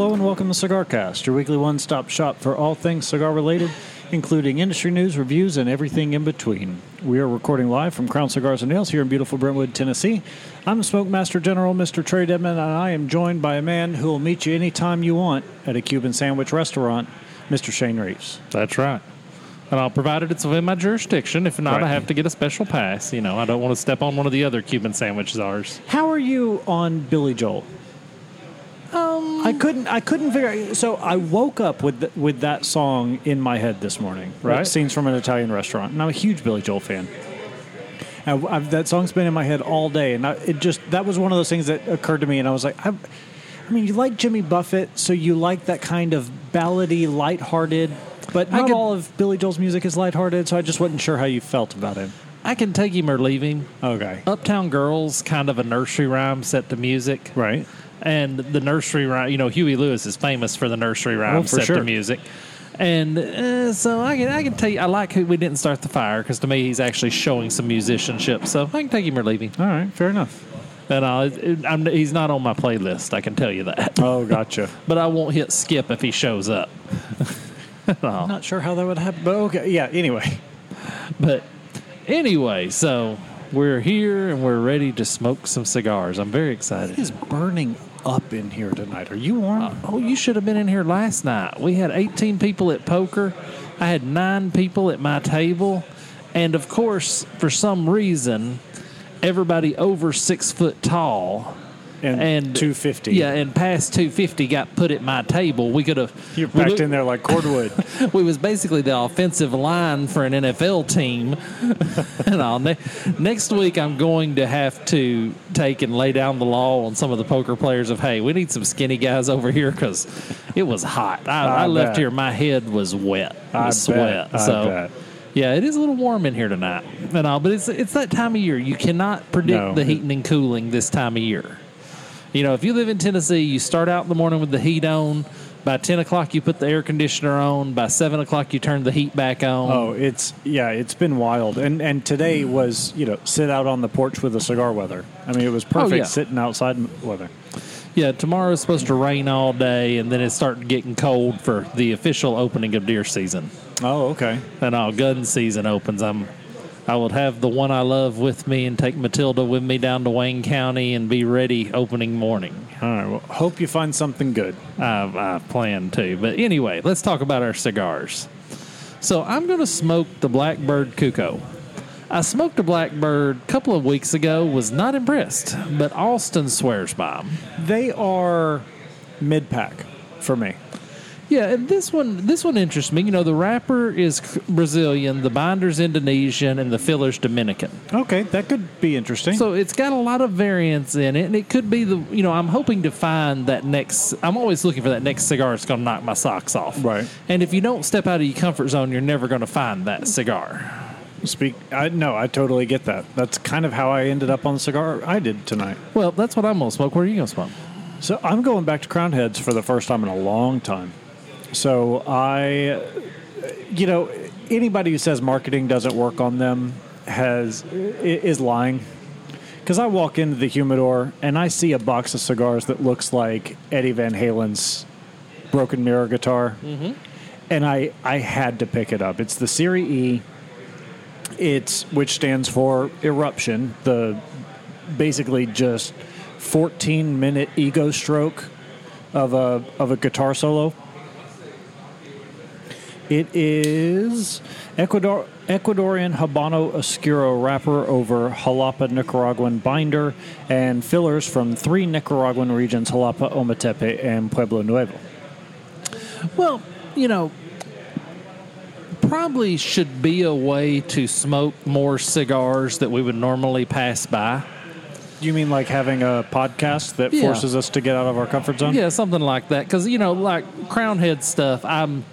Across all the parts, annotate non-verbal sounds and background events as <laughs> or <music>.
Hello and welcome to Cigar Cast, your weekly one stop shop for all things cigar related, including industry news, reviews, and everything in between. We are recording live from Crown Cigars and Nails here in beautiful Brentwood, Tennessee. I'm the Smoke Master General, Mr. Trae Dedman, and I am joined by a man who will meet you anytime you want at a Cuban sandwich restaurant, Mr. Shane Reeves. That's right. And I'll provided it's within my jurisdiction. If not, Right. I have to get a special pass. You know, I don't want to step on one of the other Cuban sandwich czars. How are you on Billy Joel? Um, I couldn't. I couldn't figure. So I woke up with th- with that song in my head this morning. Right. Scenes from an Italian restaurant, and I'm a huge Billy Joel fan. I, I've, that song's been in my head all day, and I, it just that was one of those things that occurred to me, and I was like, I, I mean, you like Jimmy Buffett, so you like that kind of ballady, lighthearted. But I not could- all of Billy Joel's music is lighthearted, so I just wasn't sure how you felt about him. I can take him or leave him. Okay. Uptown Girls, kind of a nursery rhyme set to music. Right. And the nursery rhyme, you know, Huey Lewis is famous for the nursery rhyme Oh, set sure. to music. And uh, so I can I can tell you I like who we didn't start the fire because to me he's actually showing some musicianship. So I can take him or leave him. All right. Fair enough. And uh, I'm, he's not on my playlist. I can tell you that. Oh, gotcha. <laughs> But I won't hit skip if he shows up. <laughs> I'm not sure how that would happen, but okay. Yeah. Anyway. But anyway, so we're here and we're ready to smoke some cigars. I'm very excited. It is burning up in here tonight. Are you warm? Oh, you should have been in here last night. We had 18 people at poker. I had nine people at my table. And of course, for some reason, everybody over six foot tall and, and 250. Yeah, and past 250 got put at my table. We could have. You're packed in there like cordwood. <laughs> we was basically the offensive line for an NFL team. <laughs> and all. Ne- next week, I'm going to have to take and lay down the law on some of the poker players of, hey, we need some skinny guys over here because it was hot. I, I I, left here, my head was wet. I was sweat. So. bet. Yeah, it is a little warm in here tonight, and all, but it's it's that time of year. You cannot predict No. the heating and cooling this time of year. You know, if you live in Tennessee, you start out in the morning with the heat on. By ten o'clock, you put the air conditioner on. By seven o'clock, you turn the heat back on. Oh, it's yeah, it's been wild. And and today was you know sit out on the porch with a cigar weather. I mean, it was oh, perfect Oh, yeah. sitting outside weather. Yeah, tomorrow's supposed to rain all day, and then it's starting getting cold for the official opening of deer season. Oh, okay. And all gun season opens. I'm, I will have the one I love with me and take Matilda with me down to Wayne County and be ready opening morning. All right. Well, hope you find something good. I, I plan to. But anyway, let's talk about our cigars. So I'm going to smoke the Blackbird Cuco. I smoked a Blackbird a couple of weeks ago, was not impressed, but Austin swears by them. They are mid pack for me. Yeah, and this one this one interests me. You know, the wrapper is Brazilian, the binder's Indonesian, and the filler's Dominican. Okay, that could be interesting. So it's got a lot of variance in it, and it could be the you know I'm hoping to find that next. I'm always looking for that next cigar that's going to knock my socks off. Right. And if you don't step out of your comfort zone, you're never going to find that cigar. Speak. I no, I totally get that. That's kind of how I ended up on the cigar I did tonight. Well, that's what I'm going to smoke. Where are you going to smoke? So I'm going back to Crowned Heads for the first time in a long time. So I, you know, anybody who says marketing doesn't work on them has is lying. Because I walk into the humidor and I see a box of cigars that looks like Eddie Van Halen's Broken Mirror guitar, mm-hmm. and I I had to pick it up. It's the Serie E. It's which stands for eruption. The basically just 14 minute ego stroke of a of a guitar solo. It is Ecuador Ecuadorian Habano Oscuro wrapper over Jalapa Nicaraguan binder and fillers from three Nicaraguan regions Jalapa, Ometepe, and Pueblo Nuevo. Well, you know, probably should be a way to smoke more cigars that we would normally pass by. You mean like having a podcast that Yeah. forces us to get out of our comfort zone? Yeah, something like that. Because you know, like Crowned Head stuff, I'm,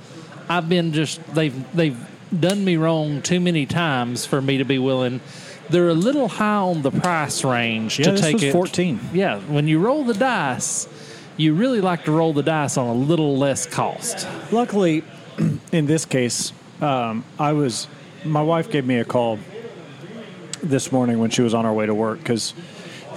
I've been just they've they've done me wrong too many times for me to be willing. They're a little high on the price range Yeah, to take it. 14. Yeah, when you roll the dice, you really like to roll the dice on a little less cost. Luckily, <clears throat> in this case, um, I was. My wife gave me a call this morning when she was on her way to work because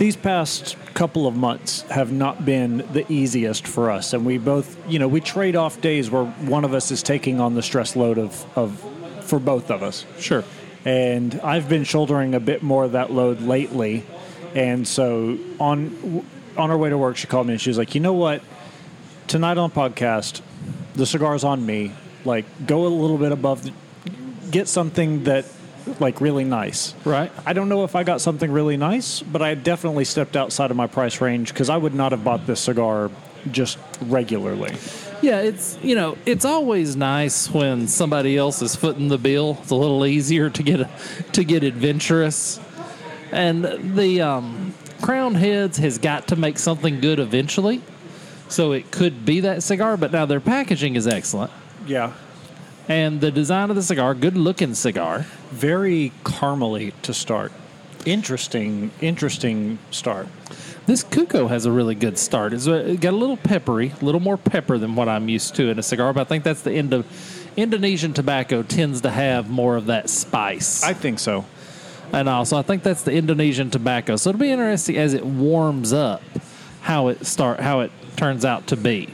these past couple of months have not been the easiest for us, and we both, you know, we trade off days where one of us is taking on the stress load of, of for both of us. Sure. And I've been shouldering a bit more of that load lately, and so on on our way to work, she called me and she was like, "You know what? Tonight on the podcast, the cigar's on me. Like, go a little bit above, the, get something that." Like really nice, Right. I don't know if I got something really nice, but I definitely stepped outside of my price range because I would not have bought this cigar just regularly. Yeah, it's you know it's always nice when somebody else is footing the bill. It's a little easier to get to get adventurous, and the um, Crowned Heads has got to make something good eventually. So it could be that cigar, but now their packaging is excellent, Yeah, and the design of the cigar, good looking cigar. very caramely to start. Interesting, interesting start. This Cuco has a really good start. It's uh, got a little peppery, a little more pepper than what I'm used to in a cigar, but I think that's the end of Indonesian tobacco tends to have more of that spice. I think so. and also I think that's the Indonesian tobacco. So it'll be interesting as it warms up how it start how it turns out to be.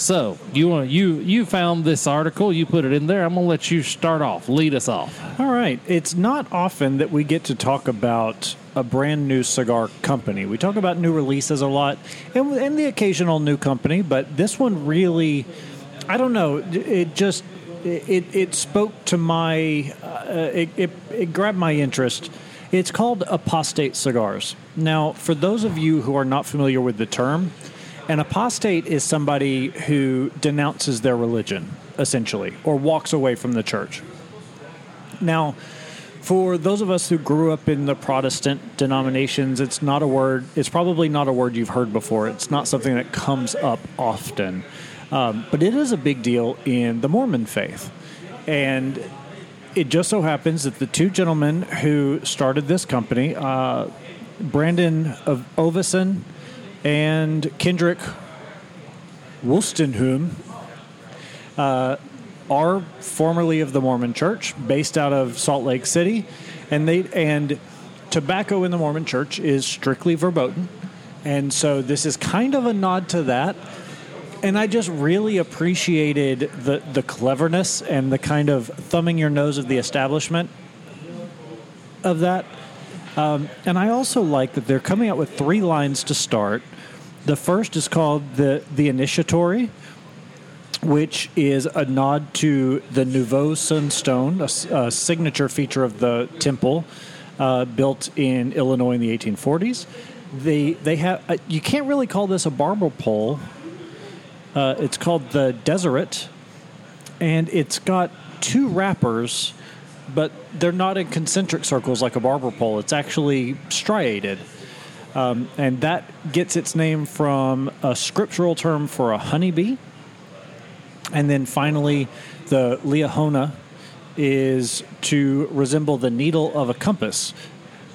So you want you you found this article, you put it in there. I'm gonna let you start off, lead us off. All right. It's not often that we get to talk about a brand new cigar company. We talk about new releases a lot and, and the occasional new company, but this one really, I don't know, it just, it, it spoke to my, uh, it, it, it grabbed my interest. It's called apostate cigars. Now, for those of you who are not familiar with the term, an apostate is somebody who denounces their religion, essentially, or walks away from the church. Now, for those of us who grew up in the Protestant denominations, it's not a word, it's probably not a word you've heard before. It's not something that comes up often. Um, but it is a big deal in the Mormon faith. And it just so happens that the two gentlemen who started this company, uh, Brandon Ovison and Kendrick Wolstenholme, uh, are formerly of the Mormon Church, based out of Salt Lake City, and they and tobacco in the Mormon Church is strictly verboten, and so this is kind of a nod to that. And I just really appreciated the the cleverness and the kind of thumbing your nose of the establishment of that. Um, and I also like that they're coming out with three lines to start. The first is called the the Initiatory, which is a nod to the Nauvoo Sunstone, a signature feature of the temple uh, built in Illinois in the 1840s. They they have uh, you can't really call this a barber pole. Uh, it's called the Deseret, and it's got two wrappers, but they're not in concentric circles like a barber pole. It's actually striated. Um, and that gets its name from a scriptural term for a honeybee. And then finally, the Liahona is to resemble the needle of a compass,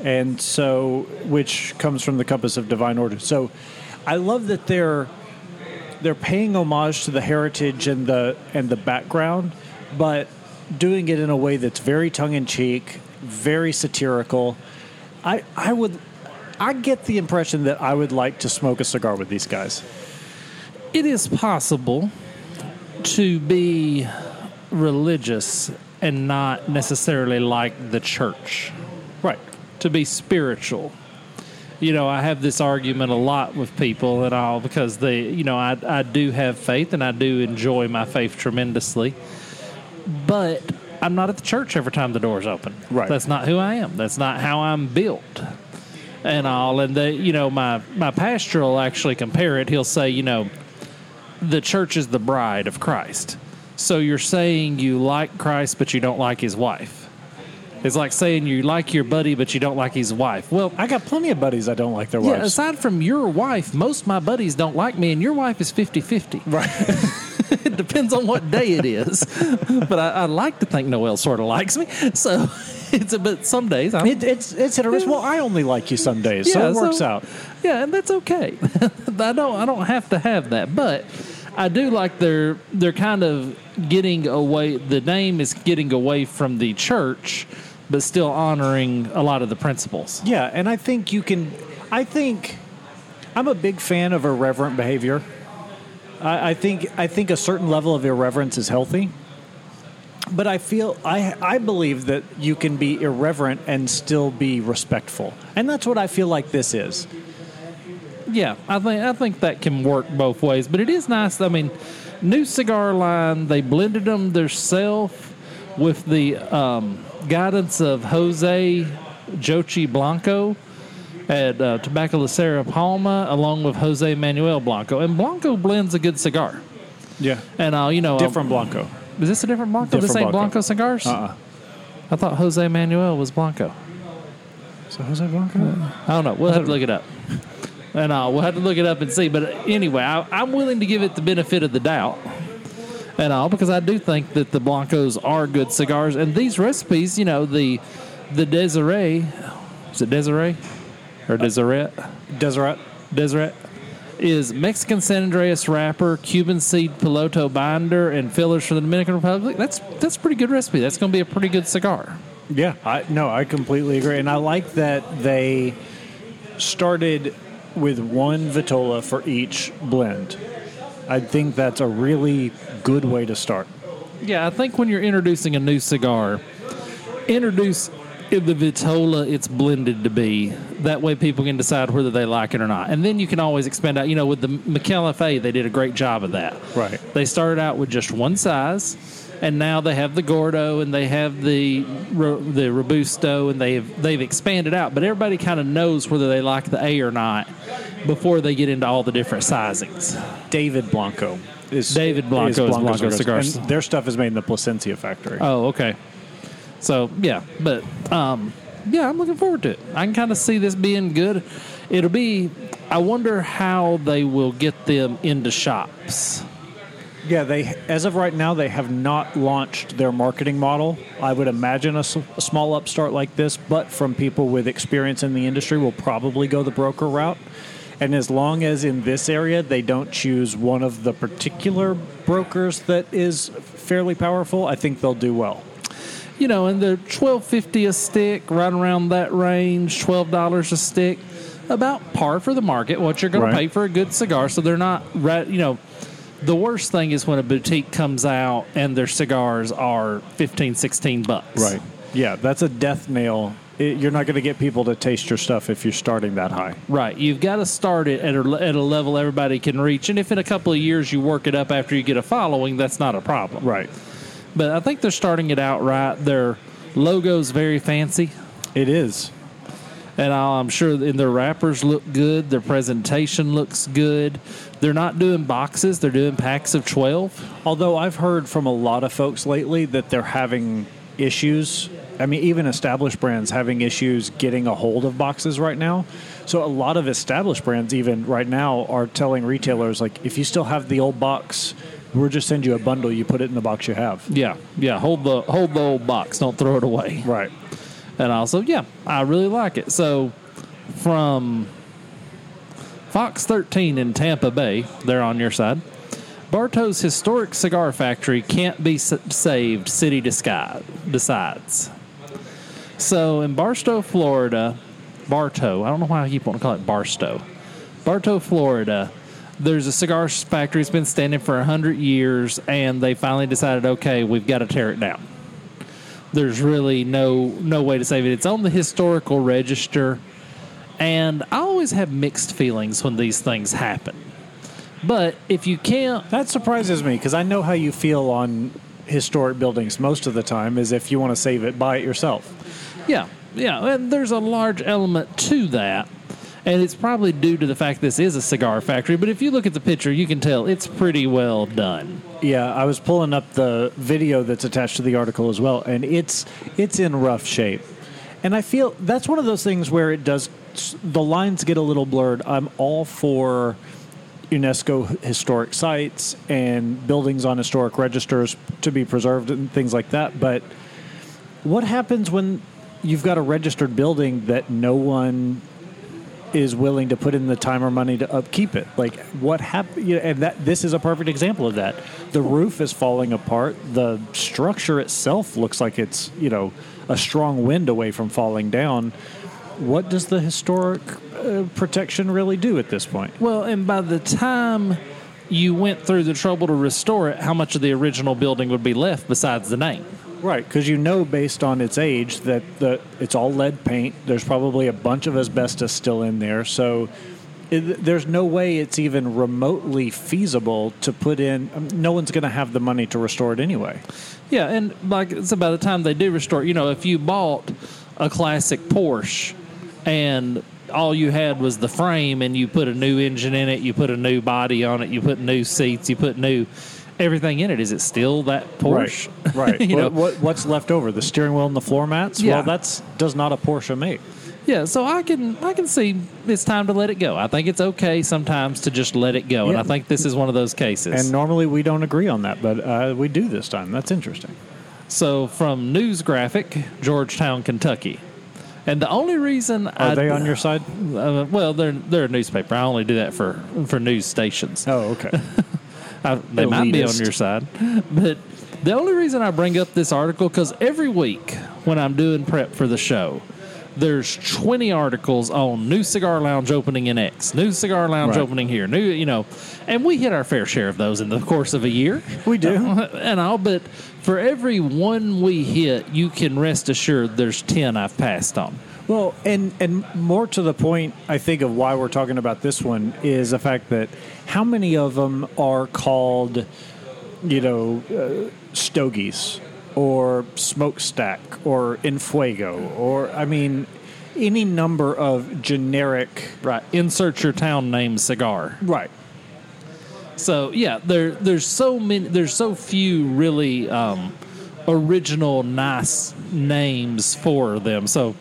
and so which comes from the compass of divine order. So, I love that they're they're paying homage to the heritage and the and the background, but doing it in a way that's very tongue in cheek, very satirical. I I would I get the impression that I would like to smoke a cigar with these guys. It is possible to be religious and not necessarily like the church. Right. to be spiritual. You know, I have this argument a lot with people and all because they, you know, I, I do have faith and I do enjoy my faith tremendously. But I'm not at the church every time the door's open. Right. That's not who I am. That's not how I'm built and all. And the, you know, my, my pastor will actually compare it. He'll say, you know, the church is the bride of Christ. So you're saying you like Christ, but you don't like his wife. It's like saying you like your buddy, but you don't like his wife. Well, I got plenty of buddies I don't like their wives. yeah, aside from your wife, most of my buddies don't like me, and your wife is 50 50. right. <laughs> <laughs> It depends on what day it is. but I, I like to think Noel sort of likes me. So <laughs> it's a bit, some days I'm. It, it's it's hit or miss. Well, I only like you some days, so it works so- out. Yeah, and that's okay. <laughs> I don't I don't have to have that, but I do like they're they're kind of getting away. The name is getting away from the church, but still honoring a lot of the principles. Yeah, and I think you can. I think I'm a big fan of irreverent behavior. I, I think I think a certain level of irreverence is healthy. But I feel I I believe that you can be irreverent and still be respectful, and that's what I feel like this is. Yeah, I think I think that can work both ways. But it is nice. I mean, new cigar line. They blended them themselves with the um, guidance of Jose Jochy Blanco at uh, Tabacalera Palma, along with Jose Manuel Blanco. And Blanco blends a good cigar. Yeah, And uh, you know, different Blanco. Is this a different Blanco? Different this ain't Blanco. Blanco, cigars. Uh-uh. I thought Jose Manuel was Blanco. So Jose Blanco. I don't know. We'll have to look it up. <laughs> And uh, we'll have to look it up and see. But anyway, I, I'm willing to give it the benefit of the doubt. And all because I do think that the Blancos are good cigars. And these recipes, you know, the the Desiree, is it Desiree or uh, Deseret? Deseret. Deseret is Mexican San Andres wrapper, Cuban seed piloto binder, and fillers from the Dominican Republic. That's that's a pretty good recipe. That's going to be a pretty good cigar. Yeah, I no, I completely agree, and I like that they started with one vitola for each blend. I think that's a really good way to start. Yeah, I think when you're introducing a new cigar, introduce the vitola it's blended to be. That way, people can decide whether they like it or not, and then you can always expand out. You know, with the McAlefA, they did a great job of that. Right. They started out with just one size, and now they have the Gordo and they have the the Robusto, and they've they've expanded out. But everybody kind of knows whether they like the A or not before they get into all the different sizings. David Blanco is David Blanco is Blanco cigars. and their stuff is made in the Plasencia factory. Oh, okay. So yeah, but um, yeah, I'm looking forward to it. I can kind of see this being good. It'll be. I wonder how they will get them into shops. Yeah, they as of right now they have not launched their marketing model. I would imagine a, s- a small upstart like this, but from people with experience in the industry will probably go the broker route. And as long as in this area they don't choose one of the particular brokers that is fairly powerful, I think they'll do well. You know, and they're twelve fifty a stick, right around that range, twelve dollars a stick, about par for the market. What you're going Right. to pay for a good cigar. So they're not, right, you know. The worst thing is when a boutique comes out and their cigars are 15, 16 bucks. Right. Yeah, that's a death nail. It, you're not going to get people to taste your stuff if you're starting that high. Right. You've got to start it at a, at a level everybody can reach. And if in a couple of years you work it up after you get a following, that's not a problem. Right. But I think they're starting it out right. Their logo's very fancy. It is. And I'm sure in their wrappers look good. Their presentation looks good. They're not doing boxes, they're doing packs of 12. Although I've heard from a lot of folks lately that they're having issues. I mean, even established brands having issues getting a hold of boxes right now. So a lot of established brands, even right now, are telling retailers like, if you still have the old box, we'll just send you a bundle. You put it in the box you have. Yeah, yeah. Hold the hold the old box. Don't throw it away. Right. And also, yeah, I really like it. So, from Fox 13 in Tampa Bay, they're on your side. Bartow's historic cigar factory can't be saved, city decides. So, in Barstow, Florida, Bartow, I don't know why I keep wanting to call it Barstow. Bartow, Florida, there's a cigar factory that's been standing for 100 years, and they finally decided, okay, we've got to tear it down there's really no no way to save it. It's on the historical register, and I always have mixed feelings when these things happen. But if you can't, That surprises me because I know how you feel on historic buildings most of the time is if you want to save it, buy it yourself. yeah, yeah, and there's a large element to that. And it's probably due to the fact this is a cigar factory. But if you look at the picture, you can tell it's pretty well done. Yeah, I was pulling up the video that's attached to the article as well, and it's it's in rough shape. And I feel that's one of those things where it does the lines get a little blurred. I'm all for UNESCO historic sites and buildings on historic registers to be preserved and things like that, but what happens when you've got a registered building that no one is willing to put in the time or money to upkeep it. Like what happened? You know, and that this is a perfect example of that. The roof is falling apart. The structure itself looks like it's you know a strong wind away from falling down. what does the historic uh, protection really do at this point? Well, and by the time you went through the trouble to restore it, how much of the original building would be left besides the name? Right, because you know based on its age that the it's all lead paint. There's probably a bunch of asbestos still in there, so it, there's no way it's even remotely feasible to put in. um, No one's going to have the money to restore it anyway. Yeah, and like so by the time they do restore, you know, if you bought a classic Porsche and all you had was the frame and you put a new engine in it, you put a new body on it, you put new seats, you put new everything in it, is it still that Porsche? Right, <laughs> right. you what, know, what, what's left over? The steering wheel and the floor mats. Yeah. Well, that's does not a Porsche make. yeah, so I can I can see it's time to let it go. I think it's okay sometimes to just let it go, and I think this is one of those cases. And normally we don't agree on that, but uh, we do this time. That's interesting. So from News Graphic, Georgetown, Kentucky. And the only reason Are I, they on your side? Uh, well, they're they're a newspaper. I only do that for for news stations. Oh, okay. <laughs> I, they might be on your side, but the only reason I bring up this article because every week when I'm doing prep for the show, there's 20 articles on new cigar lounge opening in X, new cigar lounge Right. opening here, new you know, and we hit our fair share of those in the course of a year. We do. <laughs> and all, but for every one we hit, you can rest assured there's 10 I've passed on. Well, and and more to the point, I think of why we're talking about this one is the fact that how many of them are called, you know, uh, stogies or smokestack or infuego or I mean, any number of generic. Right. Insert your town name cigar. Right. So yeah, there there's so many there's so few really um, original nice names for them. So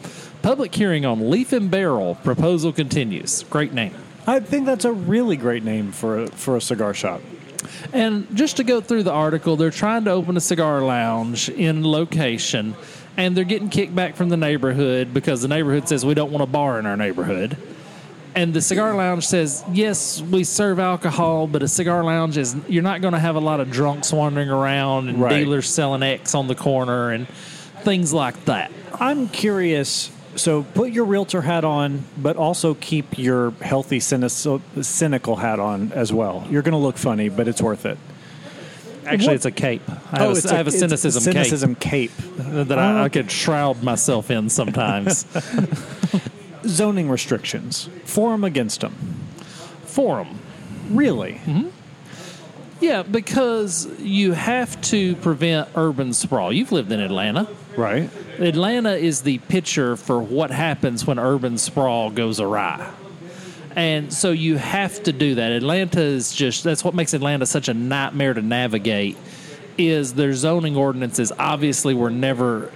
public hearing on Leaf and Barrel proposal continues. Great name. I think that's a really great name for a, for a cigar shop. And just to go through the article, they're trying to open a cigar lounge in location, and they're getting kickback from the neighborhood because the neighborhood says we don't want a bar in our neighborhood. And the cigar lounge says, yes, we serve alcohol, but a cigar lounge is you're not going to have a lot of drunks wandering around and Right. dealers selling X on the corner and things like that. I'm curious. So put your realtor hat on, but also keep your healthy cynical, hat on as well. You're going to look funny, but it's worth it. Actually, What- it's a cape. I oh, have, a, it's I have a cynicism, cynicism cape. cape that I, I oh. could shroud myself in sometimes. <laughs> Zoning restrictions. For them, against them. For them. Really? Mm-hmm. Yeah, because you have to prevent urban sprawl. You've lived in Atlanta. Right. Atlanta is the picture for what happens when urban sprawl goes awry. And so you have to do that. Atlanta is just that's what makes Atlanta such a nightmare to navigate is their zoning ordinances obviously were never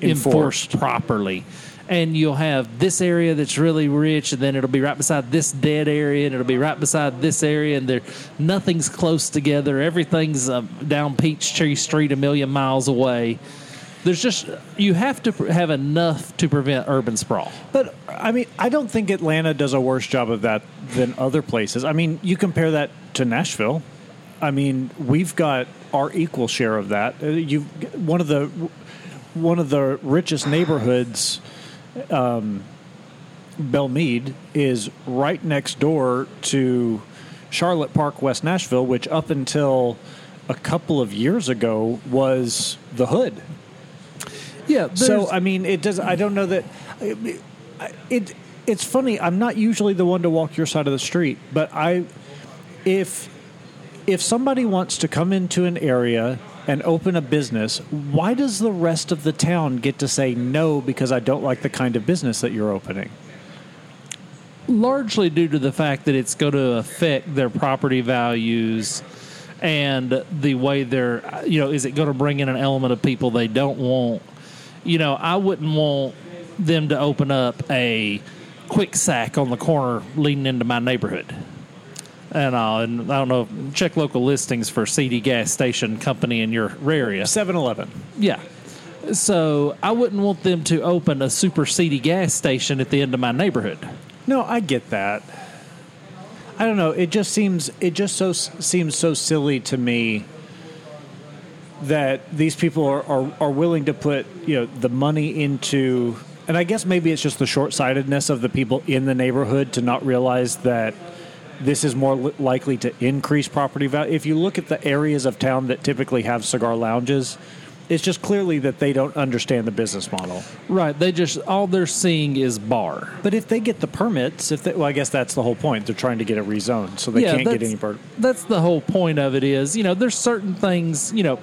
enforced, Enforced. properly. And you'll have this area that's really rich, and then it'll be right beside this dead area, and it'll be right beside this area, and there nothing's close together. Everything's uh, down Peachtree Street a million miles away. There's just you have to have enough to prevent urban sprawl. But I mean, I don't think Atlanta does a worse job of that than other places. I mean, you compare that to Nashville. I mean, we've got our equal share of that. Uh, You one of the one of the richest neighborhoods, um, is right next door to Charlotte Park, West Nashville, which up until a couple of years ago was the hood. Yeah. So I mean, it does. I don't know that it. It's funny. I'm not usually the one to walk your side of the street, but I, if if somebody wants to come into an area and open a business, why does the rest of the town get to say no because I don't like the kind of business that you're opening? largely due to the fact that it's going to affect their property values and the way they're you know is it going to bring in an element of people they don't want you know i wouldn't want them to open up a quick sack on the corner leading into my neighborhood and, uh, and I don't know. Check local listings for CD gas station company in your area. 7-Eleven. Yeah. So I wouldn't want them to open a super seedy gas station at the end of my neighborhood. No, I get that. I don't know. It just seems it just so seems so silly to me that these people are, are, are willing to put you know the money into and I guess maybe it's just the short sightedness of the people in the neighborhood to not realize that this is more li- likely to increase property value. If you look at the areas of town that typically have cigar lounges, it's just clearly that they don't understand the business model. Right. They just all they're seeing is bar. But if they get the permits, if they, well, I guess that's the whole point. They're trying to get it rezoned, so they can't get any. Per- That's the whole point of it. Is you know there's certain things you know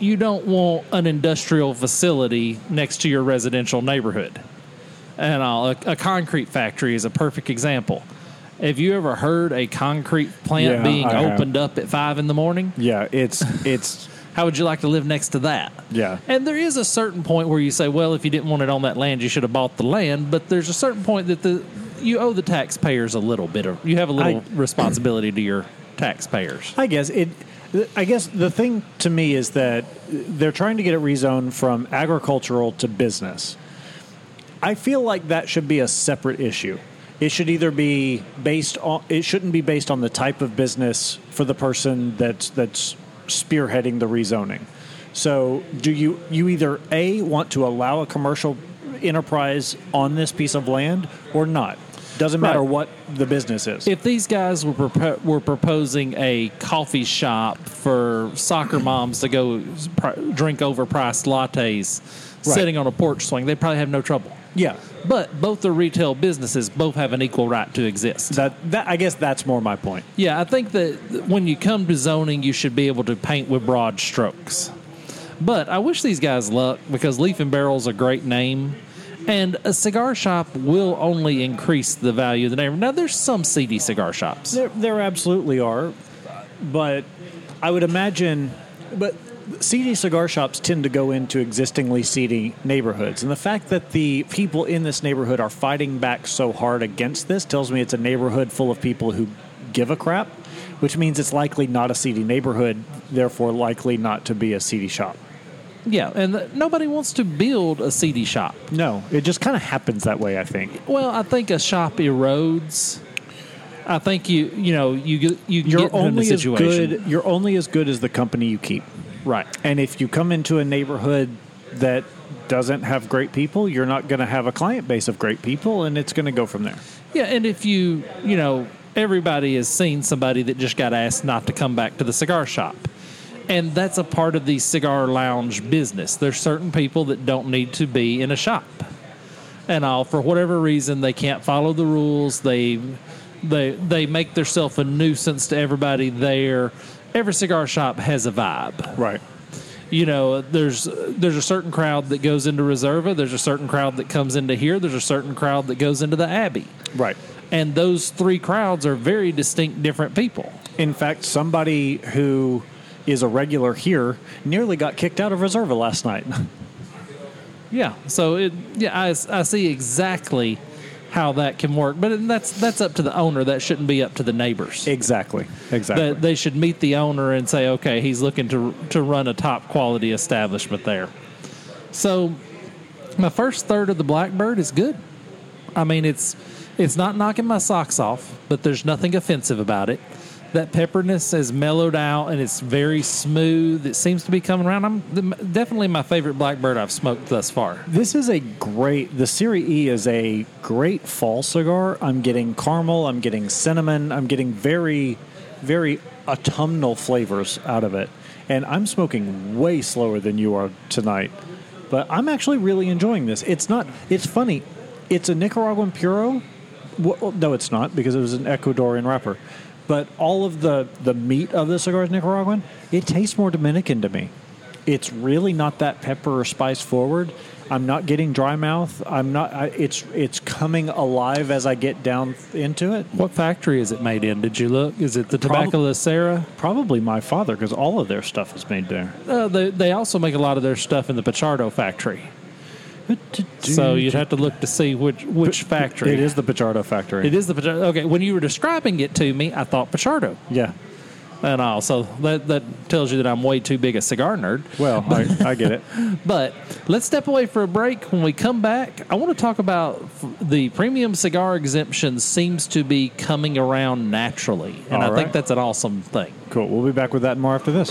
you don't want an industrial facility next to your residential neighborhood, and uh, a, a concrete factory is a perfect example. Have you ever heard a concrete plant Yeah, being I have. opened up at five in the morning? yeah, it's it's How would you like to live next to that? Yeah. And there is a certain point where you say, well, if you didn't want it on that land, you should have bought the land. But there's a certain point that the you owe the taxpayers a little bit of you have a little I- <clears throat> responsibility to your taxpayers. I guess it. I guess the thing to me is that they're trying to get it rezoned from agricultural to business. I feel like that should be a separate issue. It should either be based on. It shouldn't be based on the type of business for the person that's that's spearheading the rezoning. So, do you you either a want to allow a commercial enterprise on this piece of land or not? Doesn't matter Right. what the business is. If these guys were propo- were proposing a coffee shop for soccer moms to go pr- drink overpriced lattes Right. sitting on a porch swing, they'd probably have no trouble. Yeah, But both the retail businesses both have an equal right to exist. That that I guess that's more my point. Yeah, I think that when you come to zoning, you should be able to paint with broad strokes. But I wish these guys luck because Leaf and Barrel is a great name, and a cigar shop will only increase the value of the name. Now, there's some seedy cigar shops. There, there absolutely are, but I would imagine, but seedy cigar shops tend to go into existingly seedy neighborhoods, and the fact that the people in this neighborhood are fighting back so hard against this tells me it's a neighborhood full of people who give a crap, which means it's likely not a seedy neighborhood, therefore likely not to be a seedy shop. Yeah, and th- nobody wants to build a seedy shop. No, it just kind of happens that way. I think. Well, I think a shop erodes. I think you you know you get- you You're get only a as good. You're only as good as the company you keep. Right. And if you come into a neighborhood that doesn't have great people, you're not going to have a client base of great people, and it's going to go from there. Yeah, and if you, you know, everybody has seen somebody that just got asked not to come back to the cigar shop. And that's a part of the cigar lounge business. There's certain people that don't need to be in a shop. And all for whatever reason they can't follow the rules. They they they make themselves a nuisance to everybody there. Every cigar shop has a vibe Right. you know there's there's a certain crowd that goes into reserva there's a certain crowd that comes into here there's a certain crowd that goes into the abbey Right. and those three crowds are very distinct different people In fact, somebody who is a regular here nearly got kicked out of Reserva last night. <laughs> yeah so it yeah i, I see exactly how that can work but that's that's up to the owner that shouldn't be up to the neighbors exactly. Exactly. that they should meet the owner and say, okay, he's looking to to run a top quality establishment there. So, my first third of the Blackbird is good. I mean, it's it's not knocking my socks off, but there's nothing offensive about it. That pepperness has mellowed out and it's very smooth. It seems to be coming around. I'm the, definitely my favorite Blackbird I've smoked thus far. This is a great. The Series E is a great fall cigar. I'm getting caramel. I'm getting cinnamon. I'm getting very, very autumnal flavors out of it, and I'm smoking way slower than you are tonight. But I'm actually really enjoying this. It's not. It's funny. It's a Nicaraguan puro. Well, no, it's not because it was an Ecuadorian wrapper. But all of the the meat of the cigar is Nicaraguan. It tastes more Dominican to me it's really not that pepper or spice forward. I'm not getting dry mouth. I'm not. I, it's it's coming alive as I get down into it. What factory is it made in? Did you look? Is it the Prob- Tabacalera? Probably my father because all of their stuff is made there. Uh, they, they also make a lot of their stuff in the Pichardo factory. So you'd have to look to see which which factory. It is the Pichardo factory. It is the Pichardo. Okay, when you were describing it to me, I thought Pichardo. Yeah. and all. So that that tells you that I'm way too big a cigar nerd. Well, I, I get it. <laughs> But let's step away for a break. When we come back, I want to talk about f- the premium cigar exemption seems to be coming around naturally, and All I think that's an awesome thing. Cool. We'll be back with that and more after this.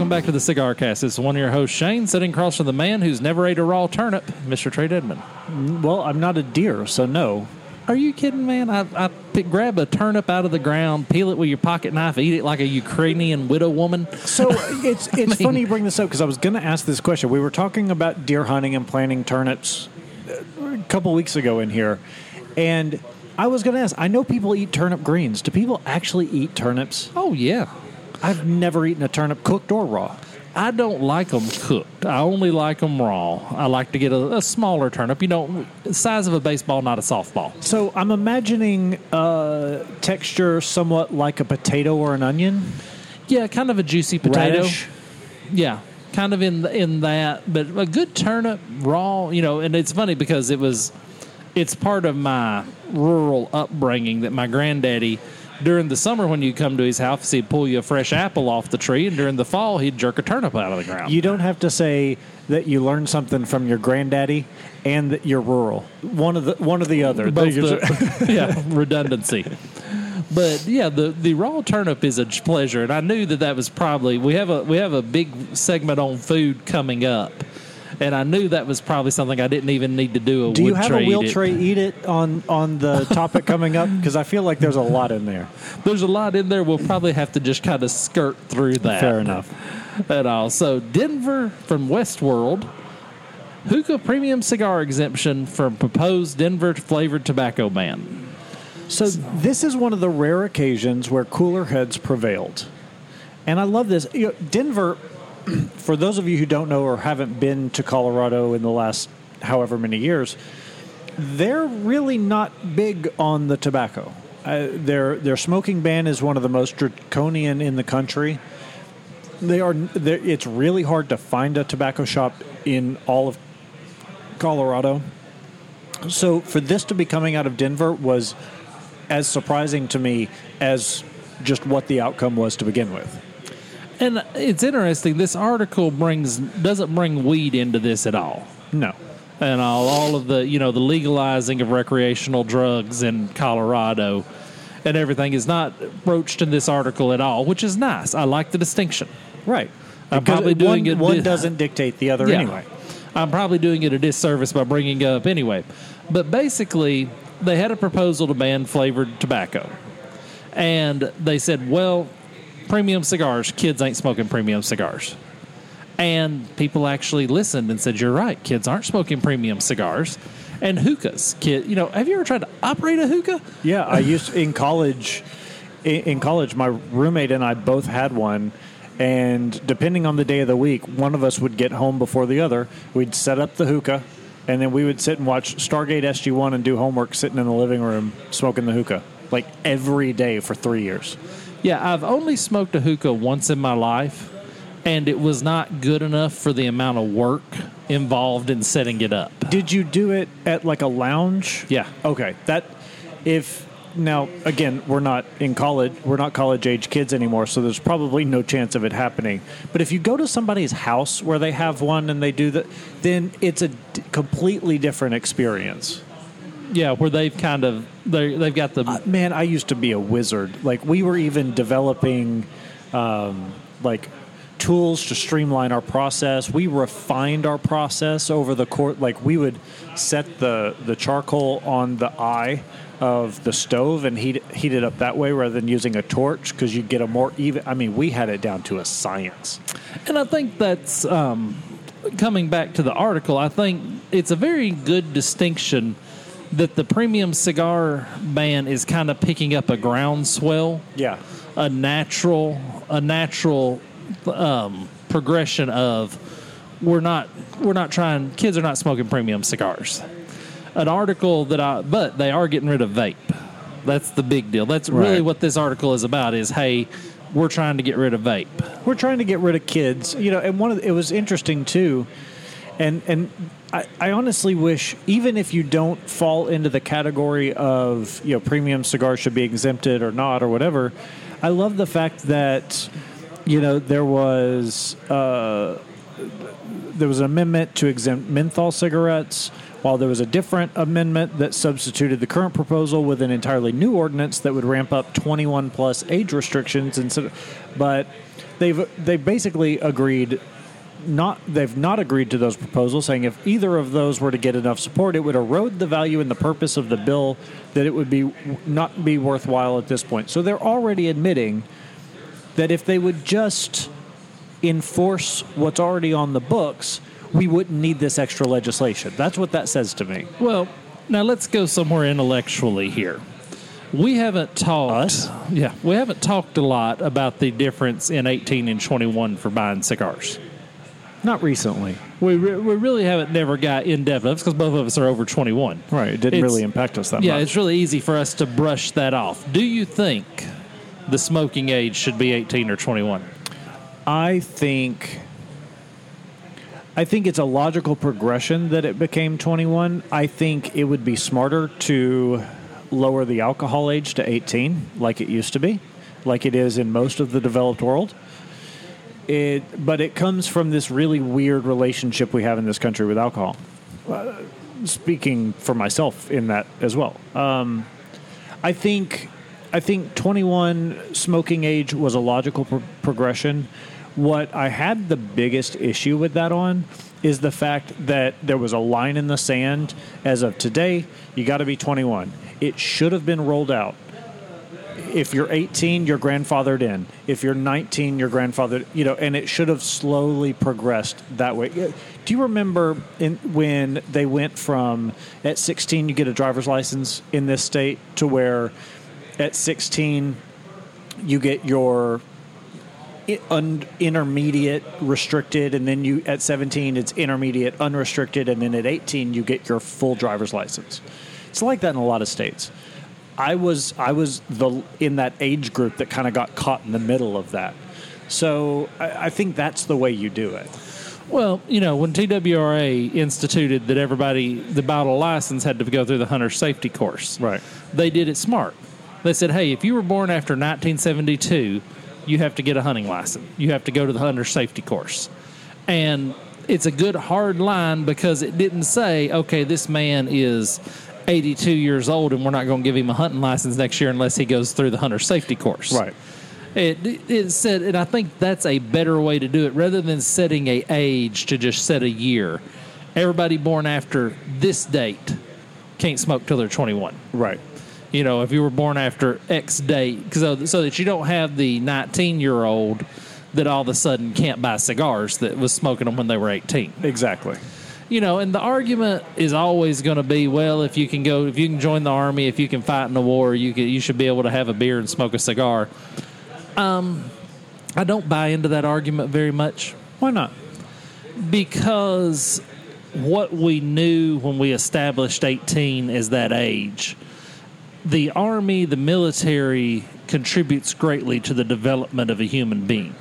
Welcome back to the Cigar Cast. It's one of your hosts, Shane, sitting across from the man who's never ate a raw turnip, Mr. Trae Dedman. Well, I'm not a deer, so no. Are you kidding, man? I, I pick, grab a turnip out of the ground, peel it with your pocket knife, eat it like a Ukrainian widow woman. So it's <laughs> it's funny you bring this up because I was going to ask this question. We were talking about deer hunting and planting turnips uh, a couple weeks ago in here, and I was going to ask. I know people eat turnip greens. Do people actually eat turnips? Oh, yeah. I've never eaten a turnip cooked or raw. I don't like them cooked. I only like them raw. I like to get a, a smaller turnip, you know, size of a baseball, not a softball. So I'm imagining uh, texture somewhat like a potato or an onion. Yeah, kind of a juicy potato. Radish. Yeah, kind of in in that, but a good turnip raw, you know. And it's funny because it was, it's part of my rural upbringing that my granddaddy. During the summer, when you come to his house, he'd pull you a fresh apple off the tree, and during the fall, he'd jerk a turnip out of the ground. You don't have to say that you learned something from your granddaddy and that you're rural. One of the one of the other. Both the, <laughs> <laughs> yeah, redundancy. But yeah, the, the raw turnip is a pleasure, and I knew that that was probably we have a we have a big segment on food coming up, and I knew that was probably something I didn't even need to do a wheelchair. Do you have a wheel tray eat it on on the <laughs> topic coming up? Because I feel like there's a lot in there. There's a lot in there. We'll probably have to just kind of skirt through that. Fair enough. At all. So Denver from Westword. Hookah premium cigar exemption from proposed Denver flavored tobacco ban. So this is one of the rare occasions where cooler heads prevailed, and I love this. You know, Denver, <clears throat> for those of you who don't know or haven't been to Colorado in the last however many years, they're really not big on the tobacco. Uh, their their smoking ban is one of the most draconian in the country. They are. It's really hard to find a tobacco shop in all of Colorado. So for this to be coming out of Denver was as surprising to me as just what the outcome was to begin with. And it's interesting. This article brings doesn't bring weed into this at all. No. and all, all of the you know the legalizing of recreational drugs in Colorado and everything is not broached in this article at all, which is nice. I like the distinction. Right. I'm Because probably doing one, it One doesn't dictate the other Yeah. anyway. I'm probably doing it a disservice by bringing it up anyway. But basically, they had a proposal to ban flavored tobacco. And they said, well, premium cigars, kids ain't smoking premium cigars. And people actually listened and said, you're right, kids aren't smoking premium cigars. And hookahs, kid, you know, have you ever tried to operate a hookah? Yeah, I used in college. In, college, my roommate and I both had one, and depending on the day of the week, one of us would get home before the other. We'd set up the hookah, and then we would sit and watch Stargate SG One and do homework, sitting in the living room smoking the hookah, like every day for three years. Yeah, I've only smoked a hookah once in my life, and it was not good enough for the amount of work involved in setting it up. Did you do it at like a lounge? Yeah. Okay. That if now again we're not in college we're not college age kids anymore so there's probably no chance of it happening but if you go to somebody's house where they have one and they do that then it's a d- completely different experience Yeah, where they've kind of they they've got the Uh, man i used to be a wizard like we were even developing um, like tools to streamline our process we refined our process over the court like we would set the the charcoal on the eye of the stove and heat heat it up that way rather than using a torch because you get a more even i mean we had it down to a science and I think that's um, coming back to the article. I think it's a very good distinction that the premium cigar ban is kind of picking up a groundswell. yeah a natural a natural um, progression of we're not we're not trying kids are not smoking premium cigars. An article that I but they are getting rid of vape. That's the big deal. That's really what this article is about. Is hey, we're trying to get rid of vape. we're trying to get rid of kids you know and one of the, it was interesting too and and I, I honestly wish even if you don't fall into the category of you know premium cigars should be exempted or not or whatever i love the fact that you know there was uh, there was an amendment to exempt menthol cigarettes while there was a different amendment that substituted the current proposal with an entirely new ordinance that would ramp up 21 plus age restrictions instead but they've they basically agreed not they've not agreed to those proposals saying if either of those were to get enough support it would erode the value and the purpose of the bill that it would be not be worthwhile at this point so they're already admitting that if they would just enforce what's already on the books we wouldn't need this extra legislation that's what that says to me Well, now let's go somewhere intellectually here. We haven't talked. Us? Yeah, we haven't talked a lot about the difference in 18 and 21 for buying cigars. Not recently We, re- we really haven't never got in depth That's because both of us are over 21. right it didn't It's- really impact us that much. Yeah, much it's really easy for us to brush that off. Do you think the smoking age should be 18 or 21? I think I think it's a logical progression that it became 21. I think it would be smarter to lower the alcohol age to 18 like it used to be, like it is in most of the developed world. It but it comes from this really weird relationship we have in this country with alcohol. Uh, speaking for myself in that as well. Um, I think I think 21 smoking age was a logical pro- progression. What I had the biggest issue with that on is the fact that there was a line in the sand as of today, you got to be 21. It should have been rolled out. If you're 18, you're grandfathered in. If you're 19, you're grandfathered, you know, and it should have slowly progressed that way. Do you remember in, when they went from at 16 you get a driver's license in this state to where at 16 you get your intermediate restricted and then you at 17 it's intermediate unrestricted and then at 18 you get your full driver's license it's like that in a lot of states i was i was the in that age group that kind of got caught in the middle of that so I, I think that's the way you do it Well, you know, when TWRA instituted that everybody, the bottle license had to go through the hunter safety course, Right. they did it smart. They said, hey, if you were born after 1972, you have to get a hunting license. You have to go to the hunter safety course. And it's a good hard line because it didn't say, okay, this man is 82 years old and we're not going to give him a hunting license next year unless he goes through the hunter safety course. right It, it said, and I think that's a better way to do it rather than setting a age to just set a year. Everybody born after this date can't smoke till they're 21. right You know, if you were born after X date, so, uh, so that you don't have the 19 year old that all of a sudden can't buy cigars that was smoking them when they were 18 exactly you know, and the argument is always going to be, well, if you can go, if you can join the army, if you can fight in a war, you can, you should be able to have a beer and smoke a cigar. Um, I don't buy into that argument very much. Why not? Because what we knew when we established 18 as that age, the army, the military contributes greatly to the development of a human being.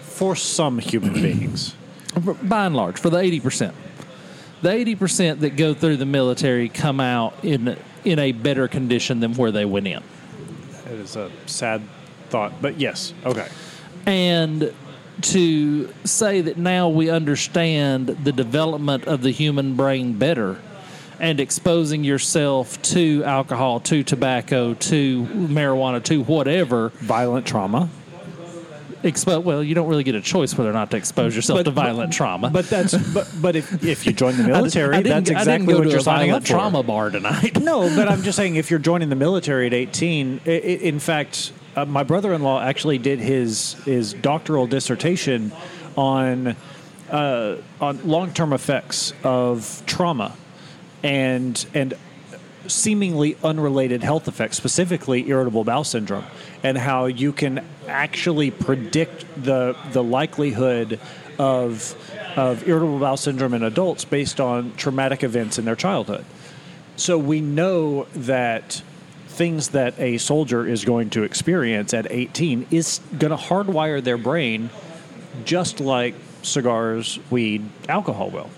for some human beings. By and large, for the eighty percent, the eighty percent that go through the military come out in in a better condition than where they went in. it is a sad thought but yes okay. And to say that now we understand the development of the human brain better and exposing yourself to alcohol, to tobacco, to marijuana, to whatever, violent trauma expo- well, you don't really get a choice whether or not to expose yourself But- to violent trauma. But that's but but if if you join the military, I didn't, that's exactly what you're a signing up for. trauma bar tonight. <laughs> No, but I'm just saying if you're joining the military at 18, i i in fact, uh, my brother-in-law actually did his his doctoral dissertation on uh, on long-term effects of trauma and and seemingly unrelated health effects, specifically irritable bowel syndrome, and how you can actually predict the the likelihood of of irritable bowel syndrome in adults based on traumatic events in their childhood. So we know that things that a soldier is going to experience at 18 is going to hardwire their brain just like cigars, weed, alcohol will.